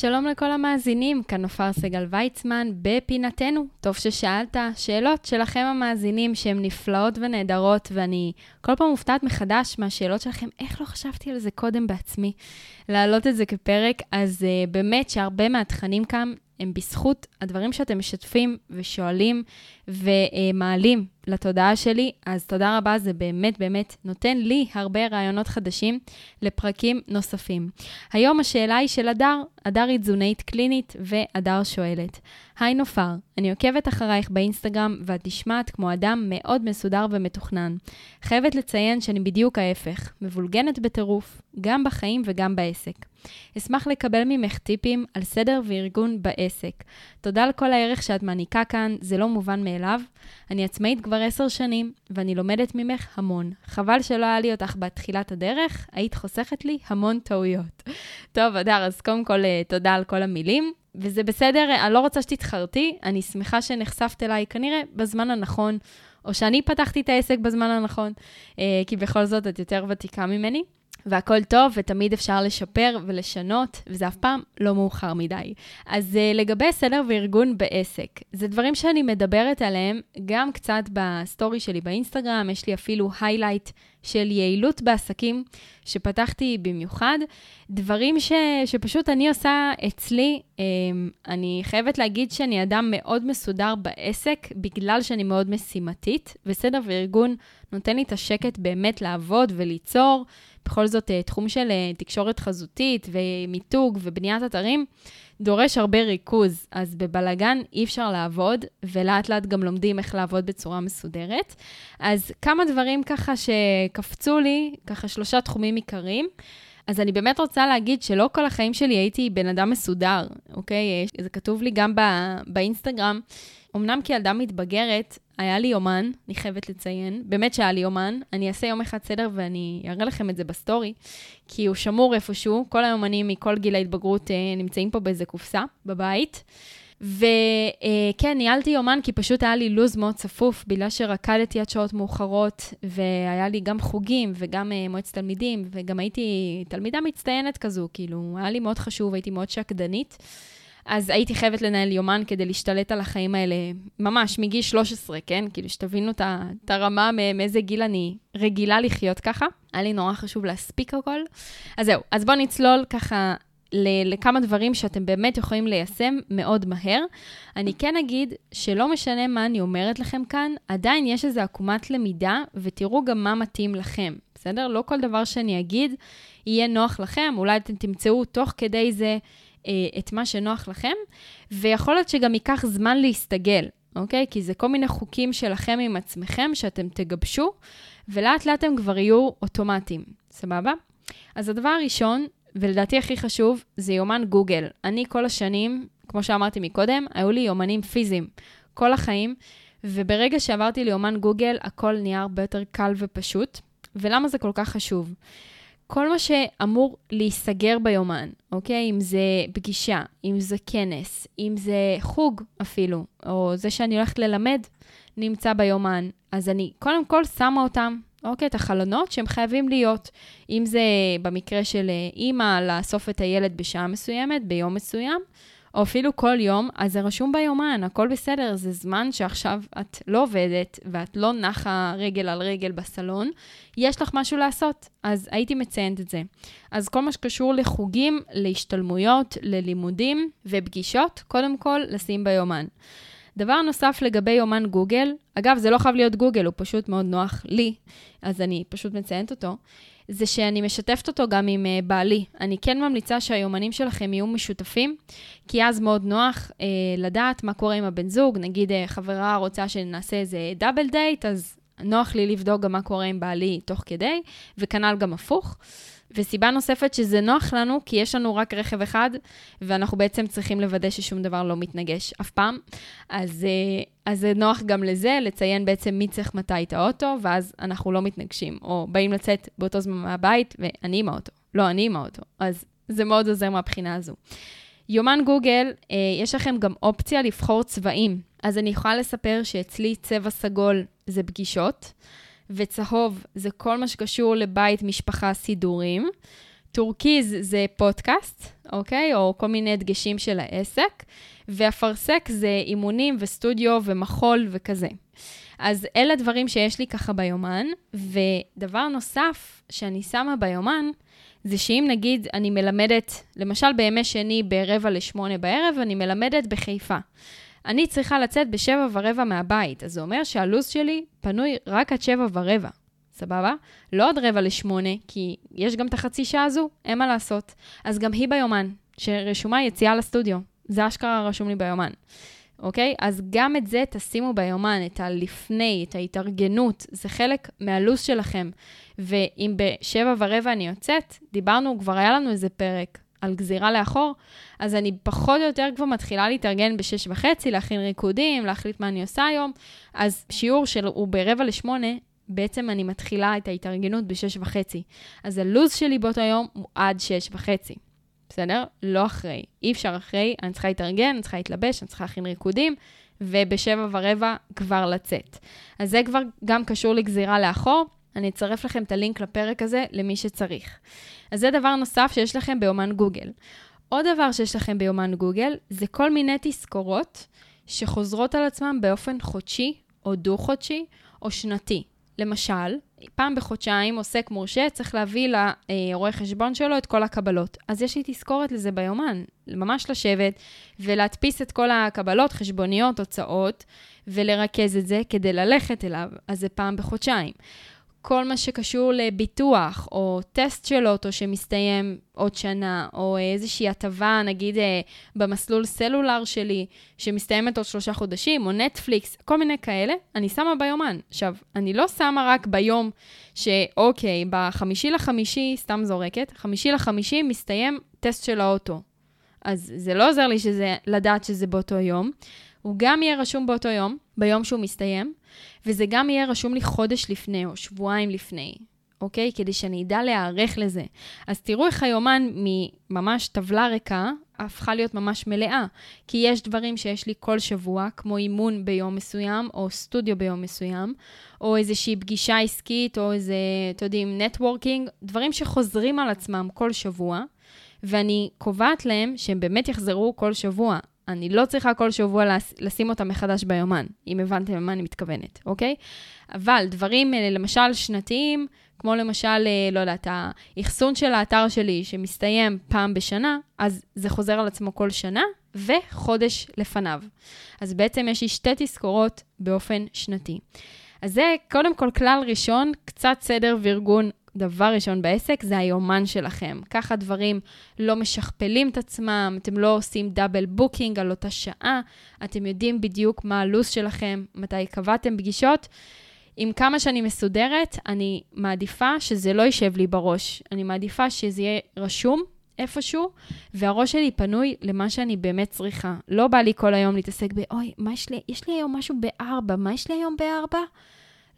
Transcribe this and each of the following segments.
שלום לכל המאזינים, כאן נופר סגל ויצמן בפינתנו. טוב ששאלת. שאלות שלכם המאזינים שהן נפלאות ונהדרות, ואני כל פעם מופתעת מחדש מהשאלות שלכם, איך לא חשבתי על זה קודם בעצמי, להעלות את זה כפרק. אז uh, באמת שהרבה מהתכנים כאן הם בזכות הדברים שאתם משתפים ושואלים ומעלים לתודעה שלי, אז תודה רבה, זה באמת באמת נותן לי הרבה רעיונות חדשים לפרקים נוספים. היום השאלה היא של הדר, הדר היא תזונאית קלינית, והדר שואלת, היי נופר, אני עוקבת אחרייך באינסטגרם ואת נשמעת כמו אדם מאוד מסודר ומתוכנן. חייבת לציין שאני בדיוק ההפך, מבולגנת בטירוף, גם בחיים וגם בעסק. אשמח לקבל ממך טיפים על סדר וארגון בעסק. תודה על כל הערך שאת מעניקה כאן, זה לא מובן מאליו. אני עצמאית כבר עשר שנים, ואני לומדת ממך המון. חבל שלא היה לי אותך בתחילת הדרך, היית חוסכת לי המון טעויות. טוב, אדר, אז קודם כל, אה, תודה על כל המילים. וזה בסדר, אני לא רוצה שתתחרתי, אני שמחה שנחשפת אליי כנראה בזמן הנכון, או שאני פתחתי את העסק בזמן הנכון, אה, כי בכל זאת את יותר ותיקה ממני. והכל טוב, ותמיד אפשר לשפר ולשנות, וזה אף פעם לא מאוחר מדי. אז uh, לגבי סדר וארגון בעסק, זה דברים שאני מדברת עליהם גם קצת ב story שלי באינסטגרם, יש לי אפילו highlight של יעילות בעסקים שפתחתי במיוחד. דברים ש, שפשוט אני עושה אצלי, um, אני חייבת להגיד שאני אדם מאוד מסודר בעסק, בגלל שאני מאוד משימתית, וסדר וארגון נותן לי את השקט באמת לעבוד וליצור. בכל זאת, אה, תחום של אה, תקשורת חזותית ומיתוג ובניית אתרים דורש הרבה ריכוז, אז בבלגן אי אפשר לעבוד, ולאט לאט גם לומדים איך לעבוד בצורה מסודרת. אז כמה דברים ככה שקפצו לי, ככה שלושה תחומים עיקריים. אז אני באמת רוצה להגיד שלא כל החיים שלי הייתי בן אדם מסודר, אוקיי? זה כתוב לי גם באינסטגרם. אמנם כילדה מתבגרת, היה לי יומן, אני חייבת לציין, באמת שהיה לי יומן. אני אעשה יום אחד סדר ואני אראה לכם את זה ב story, כי הוא שמור איפשהו, כל היומנים מכל גיל ההתבגרות אה, נמצאים פה באיזה קופסה בבית. וכן, אה, ניהלתי יומן כי פשוט היה לי לו"ז מאוד צפוף, בגלל שרקדתי עד שעות מאוחרות, והיה לי גם חוגים וגם אה, מועצת תלמידים, וגם הייתי תלמידה מצטיינת כזו, כאילו, היה לי מאוד חשוב, הייתי מאוד שקדנית. אז הייתי חייבת לנהל יומן כדי להשתלט על החיים האלה, ממש מגיל 13, כן? כאילו, שתבינו את הרמה, מאיזה גיל אני רגילה לחיות ככה. היה לי נורא חשוב להספיק הכל. אז זהו, אז בואו נצלול ככה לכמה דברים שאתם באמת יכולים ליישם מאוד מהר. אני כן אגיד שלא משנה מה אני אומרת לכם כאן, עדיין יש איזו עקומת למידה, ותראו גם מה מתאים לכם, בסדר? לא כל דבר שאני אגיד יהיה נוח לכם, אולי אתם תמצאו תוך כדי זה את מה שנוח לכם, ויכול להיות שגם ייקח זמן להסתגל, אוקיי? כי זה כל מיני חוקים שלכם עם עצמכם שאתם תגבשו, ולאט לאט הם כבר יהיו אוטומטיים, סבבה? אז הדבר הראשון, ולדעתי הכי חשוב, זה יומן גוגל. אני כל השנים, כמו שאמרתי מקודם, היו לי יומנים פיזיים כל החיים, וברגע שעברתי ליומן גוגל, הכל נהיה הרבה יותר קל ופשוט. ולמה זה כל כך חשוב? כל מה שאמור להיסגר ביומן, אוקיי? אם זה פגישה, אם זה כנס, אם זה חוג אפילו, או זה שאני הולכת ללמד, נמצא ביומן. אז אני קודם כל שמה אותם, אוקיי? את החלונות שהם חייבים להיות. אם זה במקרה של אה, אימא, לאסוף את הילד בשעה מסוימת, ביום מסוים, או אפילו כל יום, אז זה רשום ביומן, הכל בסדר, זה זמן שעכשיו את לא עובדת ואת לא נחה רגל על רגל בסלון, יש לך משהו לעשות, אז הייתי מציינת את זה. אז כל מה שקשור לחוגים, להשתלמויות, ללימודים ופגישות, קודם כל לשים ביומן. דבר נוסף לגבי יומן גוגל, אגב, זה לא חייב להיות גוגל, הוא פשוט מאוד נוח לי, אז אני פשוט מציינת אותו. זה שאני משתפת אותו גם עם uh, בעלי. אני כן ממליצה שהיומנים שלכם יהיו משותפים, כי אז מאוד נוח uh, לדעת מה קורה עם הבן זוג. נגיד uh, חברה רוצה שנעשה איזה דאבל דייט, אז נוח לי לבדוק גם מה קורה עם בעלי תוך כדי, וכנ"ל גם הפוך. וסיבה נוספת שזה נוח לנו, כי יש לנו רק רכב אחד, ואנחנו בעצם צריכים לוודא ששום דבר לא מתנגש אף פעם. אז, אה, אז זה נוח גם לזה, לציין בעצם מי צריך מתי את האוטו, ואז אנחנו לא מתנגשים. או באים לצאת באותו זמן מהבית, ואני עם האוטו. לא, אני עם האוטו. אז זה מאוד עוזר מהבחינה הזו. יומן גוגל, אה, יש לכם גם אופציה לבחור צבעים. אז אני יכולה לספר שאצלי צבע סגול זה פגישות. וצהוב זה כל מה שקשור לבית, משפחה, סידורים. טורקיז זה פודקאסט, אוקיי? או כל מיני דגשים של העסק. ואפרסק זה אימונים וסטודיו ומחול וכזה. אז אלה דברים שיש לי ככה ביומן. ודבר נוסף שאני שמה ביומן, זה שאם נגיד אני מלמדת, למשל בימי שני ברבע לשמונה בערב, אני מלמדת בחיפה. אני צריכה לצאת בשבע ורבע מהבית, אז זה אומר שהלו"ז שלי פנוי רק עד שבע ורבע, סבבה? לא עוד רבע לשמונה, כי יש גם את החצי שעה הזו, אין מה לעשות. אז גם היא ביומן, שרשומה יציאה לסטודיו. זה אשכרה רשום לי ביומן. אוקיי? אז גם את זה תשימו ביומן, את הלפני, את ההתארגנות, זה חלק מהלו"ז שלכם. ואם בשבע ורבע אני יוצאת, דיברנו, כבר היה לנו איזה פרק על גזירה לאחור, אז אני פחות או יותר כבר מתחילה להתארגן בשש וחצי, להכין ריקודים, להחליט מה אני עושה היום. אז שיעור של הוא ברבע לשמונה, בעצם אני מתחילה את ההתארגנות בשש וחצי. אז הלו"ז שלי באותו יום הוא עד שש וחצי. בסדר? לא אחרי. אי אפשר אחרי, אני צריכה להתארגן, אני צריכה להתלבש, אני צריכה להכין ריקודים, ובשבע ורבע כבר לצאת. אז זה כבר גם קשור לגזירה לאחור. אני אצרף לכם את הלינק לפרק הזה למי שצריך. אז זה דבר נוסף שיש לכם ביומן גוגל. עוד דבר שיש לכם ביומן גוגל זה כל מיני תזכורות שחוזרות על עצמם באופן חודשי או דו-חודשי או שנתי. למשל, פעם בחודשיים עוסק מורשה צריך להביא לרואה חשבון שלו את כל הקבלות. אז יש לי תזכורת לזה ביומן, ממש לשבת ולהדפיס את כל הקבלות, חשבוניות, הוצאות, ולרכז את זה כדי ללכת אליו. אז זה פעם בחודשיים. כל מה שקשור לביטוח, או טסט של אוטו שמסתיים עוד שנה, או איזושהי הטבה, נגיד אה, במסלול סלולר שלי, שמסתיימת עוד שלושה חודשים, או נטפליקס, כל מיני כאלה, אני שמה ביומן. עכשיו, אני לא שמה רק ביום שאוקיי, בחמישי לחמישי, סתם זורקת, חמישי לחמישי מסתיים טסט של האוטו. אז זה לא עוזר לי שזה, לדעת שזה באותו יום. הוא גם יהיה רשום באותו יום, ביום שהוא מסתיים, וזה גם יהיה רשום לי חודש לפני או שבועיים לפני, אוקיי? כדי שאני אדע להיערך לזה. אז תראו איך היומן מממש טבלה ריקה הפכה להיות ממש מלאה. כי יש דברים שיש לי כל שבוע, כמו אימון ביום מסוים, או סטודיו ביום מסוים, או איזושהי פגישה עסקית, או איזה, אתם יודעים, נטוורקינג, דברים שחוזרים על עצמם כל שבוע, ואני קובעת להם שהם באמת יחזרו כל שבוע. אני לא צריכה כל שבוע לשים אותם מחדש ביומן, אם הבנתם למה אני מתכוונת, אוקיי? אבל דברים, אה, למשל, שנתיים, כמו למשל, אה, לא יודעת, האחסון של האתר שלי שמסתיים פעם בשנה, אז זה חוזר על עצמו כל שנה, וחודש לפניו. אז בעצם יש לי שתי תזכורות באופן שנתי. אז זה קודם כל כלל ראשון, קצת סדר וארגון דבר ראשון בעסק זה היומן שלכם. ככה דברים לא משכפלים את עצמם, אתם לא עושים double booking על אותה שעה, אתם יודעים בדיוק מה הלו"ז שלכם, מתי קבעתם פגישות. עם כמה שאני מסודרת, אני מעדיפה שזה לא יישב לי בראש. אני מעדיפה שזה יהיה רשום איפשהו, והראש שלי פנוי למה שאני באמת צריכה. לא בא לי כל היום להתעסק ב, אוי, מה יש לי? יש לי היום משהו בארבע, מה יש לי היום בארבע?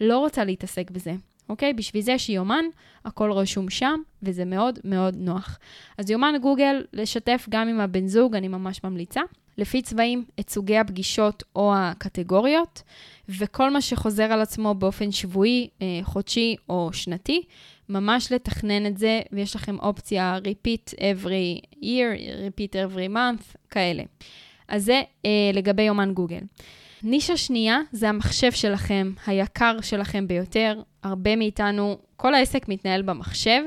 לא רוצה להתעסק בזה. אוקיי? בשביל זה יש יומן, הכל רשום שם, וזה מאוד מאוד נוח. אז יומן גוגל, לשתף גם עם הבן זוג, אני ממש ממליצה. לפי צבעים, את סוגי הפגישות או הקטגוריות, וכל מה שחוזר על עצמו באופן שבועי, אה, חודשי או שנתי, ממש לתכנן את זה, ויש לכם אופציה repeat every year, repeat every month, כאלה. אז זה אה, לגבי יומן גוגל. נישה שנייה זה המחשב שלכם, היקר שלכם ביותר. הרבה מאיתנו, כל העסק מתנהל במחשב,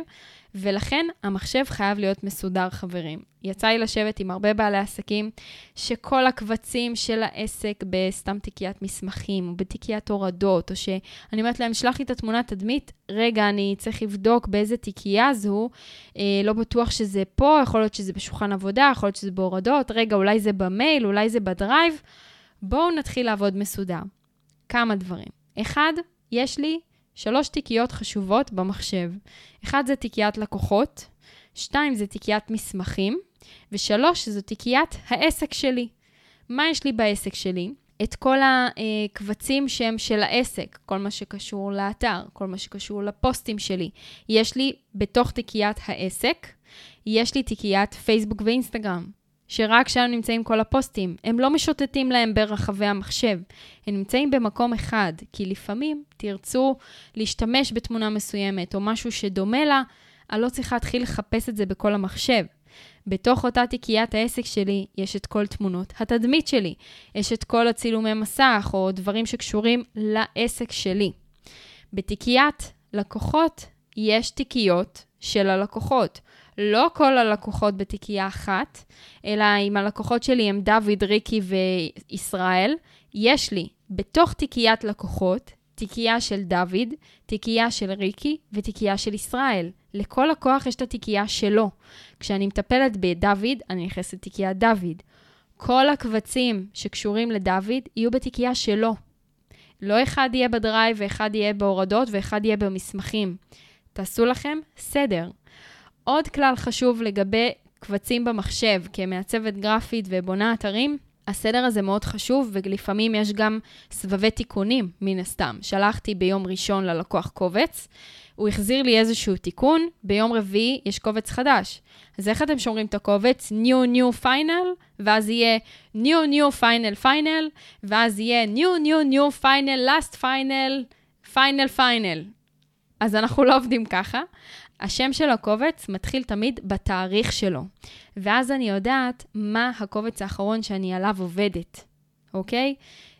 ולכן המחשב חייב להיות מסודר, חברים. יצא לי לשבת עם הרבה בעלי עסקים, שכל הקבצים של העסק בסתם תיקיית מסמכים, או בתיקיית הורדות, או שאני אומרת להם, שלח לי את התמונת תדמית, רגע, אני צריך לבדוק באיזה תיקייה זו, אה, לא בטוח שזה פה, יכול להיות שזה בשולחן עבודה, יכול להיות שזה בהורדות, רגע, אולי זה במייל, אולי זה בדרייב. בואו נתחיל לעבוד מסודר. כמה דברים. אחד, יש לי שלוש תיקיות חשובות במחשב. אחד זה תיקיית לקוחות, שתיים זה תיקיית מסמכים, ושלוש זו תיקיית העסק שלי. מה יש לי בעסק שלי? את כל הקבצים שהם של העסק, כל מה שקשור לאתר, כל מה שקשור לפוסטים שלי. יש לי בתוך תיקיית העסק, יש לי תיקיית פייסבוק ואינסטגרם, שרק שם נמצאים כל הפוסטים. הם לא משוטטים להם ברחבי המחשב, הם נמצאים במקום אחד, כי לפעמים תרצו להשתמש בתמונה מסוימת או משהו שדומה לה, אני לא צריכה להתחיל לחפש את זה בכל המחשב. בתוך אותה תיקיית העסק שלי יש את כל תמונות התדמית שלי, יש את כל הצילומי מסך או דברים שקשורים לעסק שלי. בתיקיית לקוחות יש תיקיות של הלקוחות. לא כל הלקוחות בתיקייה אחת, אלא אם הלקוחות שלי הם דוד, ריקי וישראל, יש לי בתוך תיקיית לקוחות תיקייה של דוד, תיקייה של ריקי ותיקייה של ישראל. לכל לקוח יש את התיקייה שלו. כשאני מטפלת בדוד, אני נכנסת לתיקיית דוד. כל הקבצים שקשורים לדוד יהיו בתיקייה שלו. לא אחד יהיה ב Drive ואחד יהיה בהורדות ואחד יהיה במסמכים. תעשו לכם סדר. עוד כלל חשוב לגבי קבצים במחשב, כמעצבת גרפית ובונה אתרים, הסדר הזה מאוד חשוב, ולפעמים יש גם סבבי תיקונים, מן הסתם. שלחתי ביום ראשון ללקוח קובץ, הוא החזיר לי איזשהו תיקון, ביום רביעי יש קובץ חדש. אז איך אתם שומרים את הקובץ? New New Final, ואז יהיה New New Final Final, ואז יהיה New New New Final Last Final, Final Final. אז אנחנו לא עובדים ככה. השם של הקובץ מתחיל תמיד בתאריך שלו, ואז אני יודעת מה הקובץ האחרון שאני עליו עובדת, אוקיי?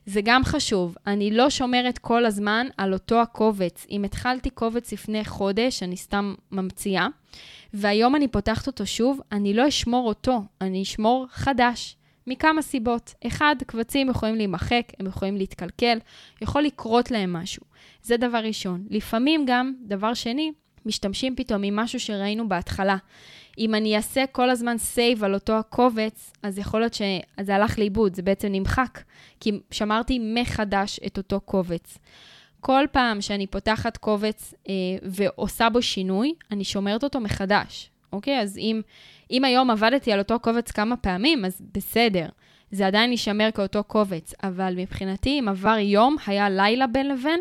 זה גם חשוב, אני לא שומרת כל הזמן על אותו הקובץ. אם התחלתי קובץ לפני חודש, אני סתם ממציאה, והיום אני פותחת אותו שוב, אני לא אשמור אותו, אני אשמור חדש. מכמה סיבות. אחד, קבצים יכולים להימחק, הם יכולים להתקלקל, יכול לקרות להם משהו. זה דבר ראשון. לפעמים גם, דבר שני, משתמשים פתאום ממשהו שראינו בהתחלה. אם אני אעשה כל הזמן save על אותו הקובץ, אז יכול להיות שזה הלך לאיבוד, זה בעצם נמחק, כי שמרתי מחדש את אותו קובץ. כל פעם שאני פותחת קובץ אה, ועושה בו שינוי, אני שומרת אותו מחדש, אוקיי? אז אם, אם היום עבדתי על אותו קובץ כמה פעמים, אז בסדר. זה עדיין יישמר כאותו קובץ, אבל מבחינתי, אם עבר יום, היה לילה בין לבין,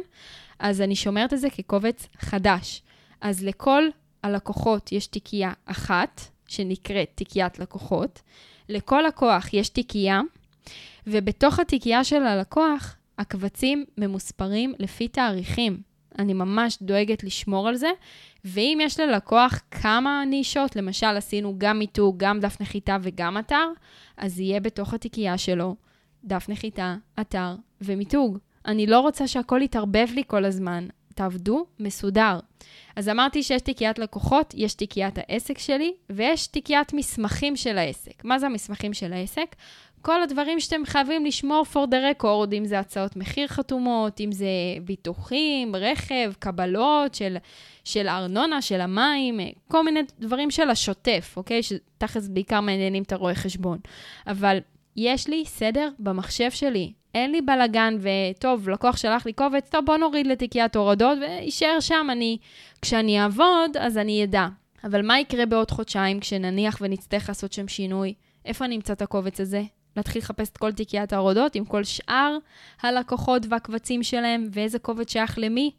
אז אני שומרת את זה כקובץ חדש. אז לכל הלקוחות יש תיקייה אחת, שנקראת תיקיית לקוחות. לכל לקוח יש תיקייה, ובתוך התיקייה של הלקוח, הקבצים ממוספרים לפי תאריכים. אני ממש דואגת לשמור על זה, ואם יש ללקוח כמה נישות, למשל עשינו גם מיתוג, גם דף נחיתה וגם אתר, אז יהיה בתוך התיקייה שלו דף נחיתה, אתר ומיתוג. אני לא רוצה שהכל יתערבב לי כל הזמן. תעבדו מסודר. אז אמרתי שיש תיקיית לקוחות, יש תיקיית העסק שלי, ויש תיקיית מסמכים של העסק. מה זה המסמכים של העסק? כל הדברים שאתם חייבים לשמור for the record, אם זה הצעות מחיר חתומות, אם זה ביטוחים, רכב, קבלות של, של ארנונה, של המים, כל מיני דברים של השוטף, אוקיי? שתכלס בעיקר מעניינים את הרואה חשבון. אבל יש לי סדר במחשב שלי. אין לי בלאגן, וטוב, לקוח שלח לי קובץ, טוב, בוא נוריד לתיקיית הורדות ויישאר שם. אני, כשאני אעבוד, אז אני אדע. אבל מה יקרה בעוד חודשיים כשנניח ונצטרך לעשות שם שינוי? איפה אני אמצא את הקובץ הזה? להתחיל לחפש את כל תיקיית ההורדות עם כל שאר הלקוחות והקבצים שלהם, ואיזה קובץ שייך למי?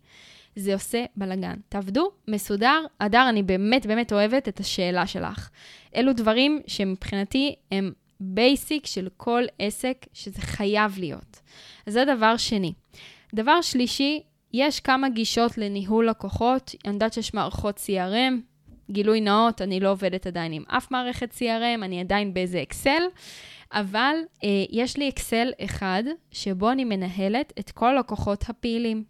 זה עושה בלאגן. תעבדו מסודר. אדר, אני באמת באמת אוהבת את השאלה שלך. אלו דברים שמבחינתי הם basic של כל עסק שזה חייב להיות. אז זה דבר שני. דבר שלישי, יש כמה גישות לניהול לקוחות. אני יודעת שיש מערכות CRM, גילוי נאות, אני לא עובדת עדיין עם אף מערכת CRM, אני עדיין באיזה Excel, אבל אה, יש לי Excel אחד שבו אני מנהלת את כל הלקוחות הפעילים.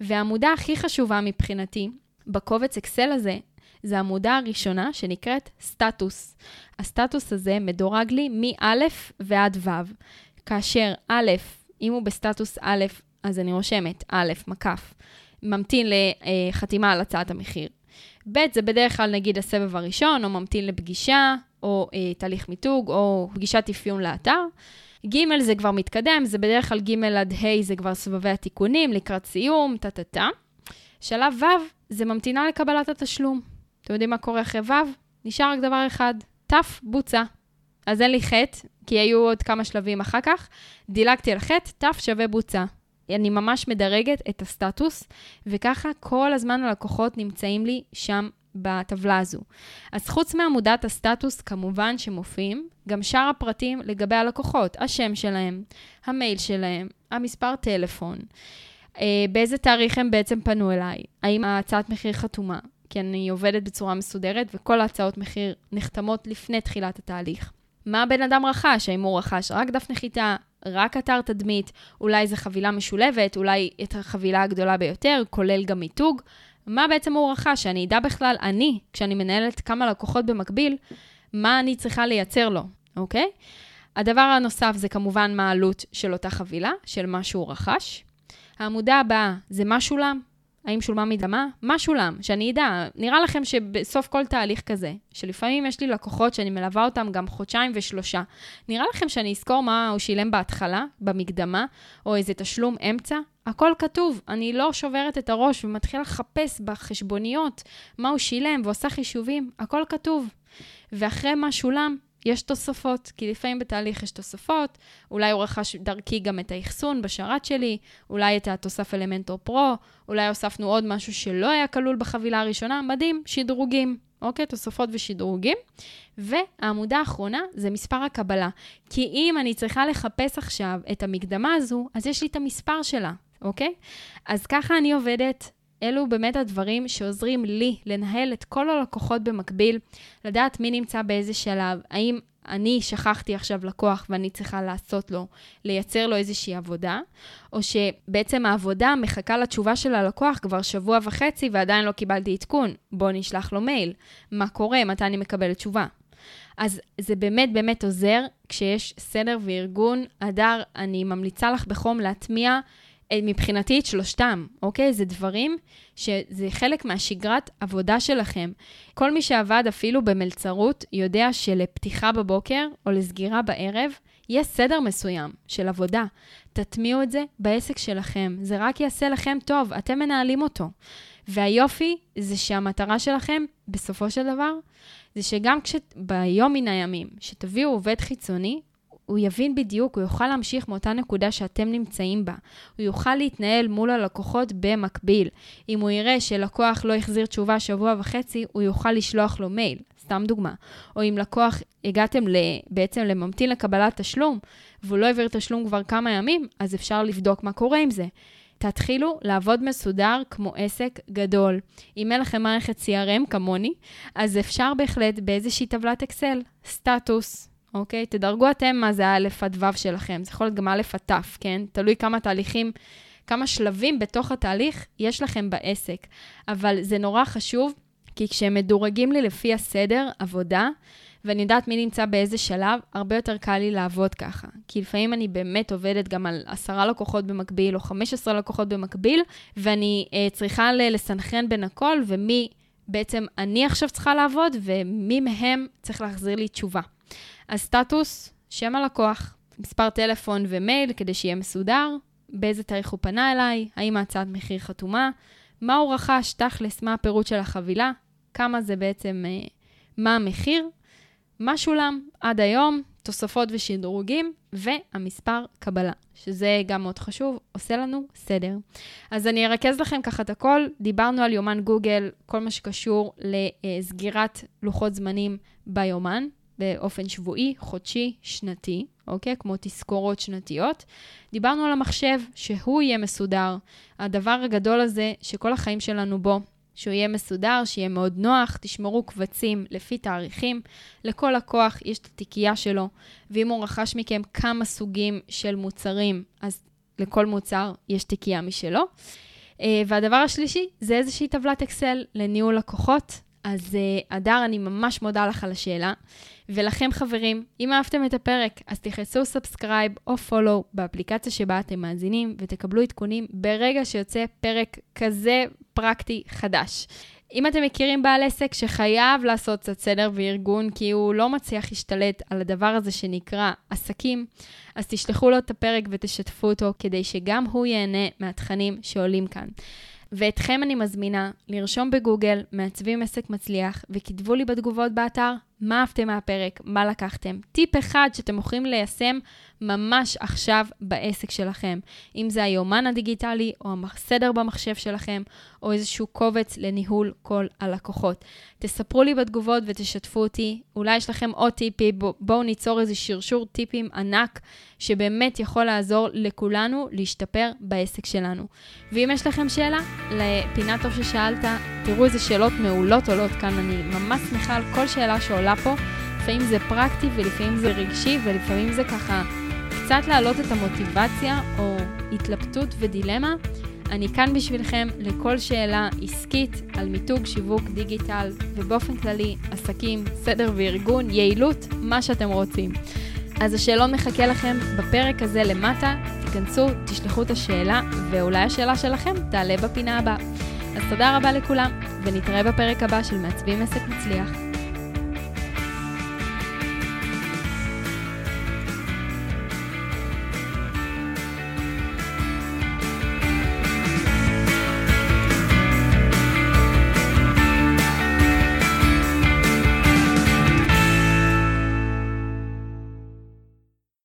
והעמודה הכי חשובה מבחינתי בקובץ אקסל הזה זה העמודה הראשונה שנקראת סטטוס. הסטטוס הזה מדורג לי מא' ועד ו', כאשר א', אם הוא בסטטוס א', אז אני רושמת א', מקף, ממתין לחתימה על הצעת המחיר. ב', זה בדרך כלל נגיד הסבב הראשון, או ממתין לפגישה, או אה, תהליך מיתוג, או פגישת אפיון לאתר. ג' זה כבר מתקדם, זה בדרך כלל ג' עד ה' זה כבר סבבי התיקונים, לקראת סיום, טה-טה-טה. שלב ו' זה ממתינה לקבלת התשלום. אתם יודעים מה קורה אחרי ו'? נשאר רק דבר אחד, ת' בוצע. אז אין לי ח', כי היו עוד כמה שלבים אחר כך. דילגתי על ח', ת' שווה בוצע. אני ממש מדרגת את הסטטוס, וככה כל הזמן הלקוחות נמצאים לי שם בטבלה הזו. אז חוץ מעמודת הסטטוס, כמובן שמופיעים גם שאר הפרטים לגבי הלקוחות, השם שלהם, המייל שלהם, המספר טלפון, אה, באיזה תאריך הם בעצם פנו אליי, האם ההצעת מחיר חתומה, כי אני עובדת בצורה מסודרת וכל ההצעות מחיר נחתמות לפני תחילת התהליך. מה הבן אדם רכש? האם הוא רכש רק דף נחיתה, רק אתר תדמית, אולי זו חבילה משולבת, אולי את החבילה הגדולה ביותר, כולל גם מיתוג. מה בעצם הוא רכש? שאני אדע בכלל, אני, כשאני מנהלת כמה לקוחות במקביל, מה אני צריכה לייצר לו, אוקיי? הדבר הנוסף זה כמובן מה העלות של אותה חבילה, של מה שהוא רכש. העמודה הבאה זה מה שולם, האם שולמה מקדמה? מה שולם? שאני אדע, נראה לכם שבסוף כל תהליך כזה, שלפעמים יש לי לקוחות שאני מלווה אותם גם חודשיים ושלושה, נראה לכם שאני אזכור מה הוא שילם בהתחלה, במקדמה, או איזה תשלום אמצע? הכל כתוב, אני לא שוברת את הראש ומתחילה לחפש בחשבוניות מה הוא שילם ועושה חישובים, הכל כתוב. ואחרי מה שולם, יש תוספות, כי לפעמים בתהליך יש תוספות, אולי הוא רכש דרכי גם את האחסון בשרת שלי, אולי את התוסף אלמנטור פרו, אולי הוספנו עוד משהו שלא היה כלול בחבילה הראשונה, מדהים, שדרוגים, אוקיי? תוספות ושדרוגים. והעמודה האחרונה זה מספר הקבלה. כי אם אני צריכה לחפש עכשיו את המקדמה הזו, אז יש לי את המספר שלה, אוקיי? אז ככה אני עובדת. אלו באמת הדברים שעוזרים לי לנהל את כל הלקוחות במקביל, לדעת מי נמצא באיזה שלב, האם אני שכחתי עכשיו לקוח ואני צריכה לעשות לו, לייצר לו איזושהי עבודה, או שבעצם העבודה מחכה לתשובה של הלקוח כבר שבוע וחצי ועדיין לא קיבלתי עדכון. בוא נשלח לו מייל. מה קורה? מתי אני מקבלת תשובה? אז זה באמת באמת עוזר כשיש סדר וארגון. הדר, אני ממליצה לך בחום להטמיע מבחינתי את שלושתם, אוקיי? זה דברים שזה חלק מהשגרת עבודה שלכם. כל מי שעבד אפילו במלצרות יודע שלפתיחה בבוקר או לסגירה בערב, יש סדר מסוים של עבודה. תטמיעו את זה בעסק שלכם, זה רק יעשה לכם טוב, אתם מנהלים אותו. והיופי זה שהמטרה שלכם, בסופו של דבר, זה שגם כשביום מן הימים, שתביאו עובד חיצוני, הוא יבין בדיוק, הוא יוכל להמשיך מאותה נקודה שאתם נמצאים בה. הוא יוכל להתנהל מול הלקוחות במקביל. אם הוא יראה שלקוח לא החזיר תשובה שבוע וחצי, הוא יוכל לשלוח לו מייל, סתם דוגמה. או אם לקוח, הגעתם בעצם לממתין לקבלת תשלום, והוא לא העביר תשלום כבר כמה ימים, אז אפשר לבדוק מה קורה עם זה. תתחילו לעבוד מסודר כמו עסק גדול. אם אין לכם מערכת CRM כמוני, אז אפשר בהחלט באיזושהי טבלת אקסל, סטטוס, אוקיי? תדרגו אתם מה זה א' עד ו' שלכם. זה יכול להיות גם א' עד ת', כן? תלוי כמה תהליכים, כמה שלבים בתוך התהליך יש לכם בעסק. אבל זה נורא חשוב, כי כשהם מדורגים לי לפי הסדר עבודה, ואני יודעת מי נמצא באיזה שלב, הרבה יותר קל לי לעבוד ככה. כי לפעמים אני באמת עובדת גם על עשרה לקוחות במקביל, או 15 לקוחות במקביל, ואני uh, צריכה לסנכרן בין הכל, ומי בעצם אני עכשיו צריכה לעבוד, ומי מהם צריך להחזיר לי תשובה. אז סטטוס, שם הלקוח, מספר טלפון ומייל כדי שיהיה מסודר, באיזה תאריך הוא פנה אליי, האם ההצעת מחיר חתומה, מה הוא רכש, תכלס, מה הפירוט של החבילה, כמה זה בעצם, אה, מה המחיר, מה שולם עד היום, תוספות ושדרוגים, והמספר קבלה, שזה גם מאוד חשוב, עושה לנו סדר. אז אני ארכז לכם ככה את הכל. דיברנו על יומן גוגל, כל מה שקשור לסגירת לוחות זמנים ביומן. באופן שבועי, חודשי, שנתי, אוקיי? כמו תזכורות שנתיות. דיברנו על המחשב, שהוא יהיה מסודר. הדבר הגדול הזה, שכל החיים שלנו בו, שהוא יהיה מסודר, שיהיה מאוד נוח, תשמרו קבצים לפי תאריכים. לכל לקוח יש את התיקייה שלו, ואם הוא רכש מכם כמה סוגים של מוצרים, אז לכל מוצר יש תיקייה משלו. אה, והדבר השלישי זה איזושהי טבלת Excel לניהול לקוחות. אז אדר, אני ממש מודה לך על השאלה. ולכם, חברים, אם אהבתם את הפרק, אז תכנסו subscribe או follow באפליקציה שבה אתם מאזינים, ותקבלו עדכונים ברגע שיוצא פרק כזה פרקטי חדש. אם אתם מכירים בעל עסק שחייב לעשות קצת סדר וארגון, כי הוא לא מצליח להשתלט על הדבר הזה שנקרא עסקים, אז תשלחו לו את הפרק ותשתפו אותו, כדי שגם הוא ייהנה מהתכנים שעולים כאן. ואתכם אני מזמינה לרשום בגוגל מעצבים עסק מצליח, וכתבו לי בתגובות באתר מה אהבתם מהפרק, מה לקחתם. טיפ אחד שאתם יכולים ליישם ממש עכשיו בעסק שלכם. אם זה היומן הדיגיטלי, או הסדר במחשב שלכם, או איזשהו קובץ לניהול כל הלקוחות. תספרו לי בתגובות ותשתפו אותי. אולי יש לכם עוד טיפים, בואו ניצור איזה שרשור טיפים ענק, שבאמת יכול לעזור לכולנו להשתפר בעסק שלנו. ואם יש לכם שאלה, לפינה טוב ששאלת, תראו איזה שאלות מעולות עולות כאן. אני ממש שמחה על כל שאלה שעולה פה. לפעמים זה פרקטי ולפעמים זה רגשי ולפעמים זה ככה קצת להעלות את המוטיבציה או התלבטות ודילמה. אני כאן בשבילכם לכל שאלה עסקית על מיתוג, שיווק, דיגיטל ובאופן כללי עסקים, סדר וארגון, יעילות, מה שאתם רוצים. אז השאלון מחכה לכם בפרק הזה למטה, תיכנסו, תשלחו את השאלה, ואולי השאלה שלכם תעלה בפינה הבאה. אז תודה רבה לכולם, ונתראה בפרק הבא של מעצבים עסק מצליח.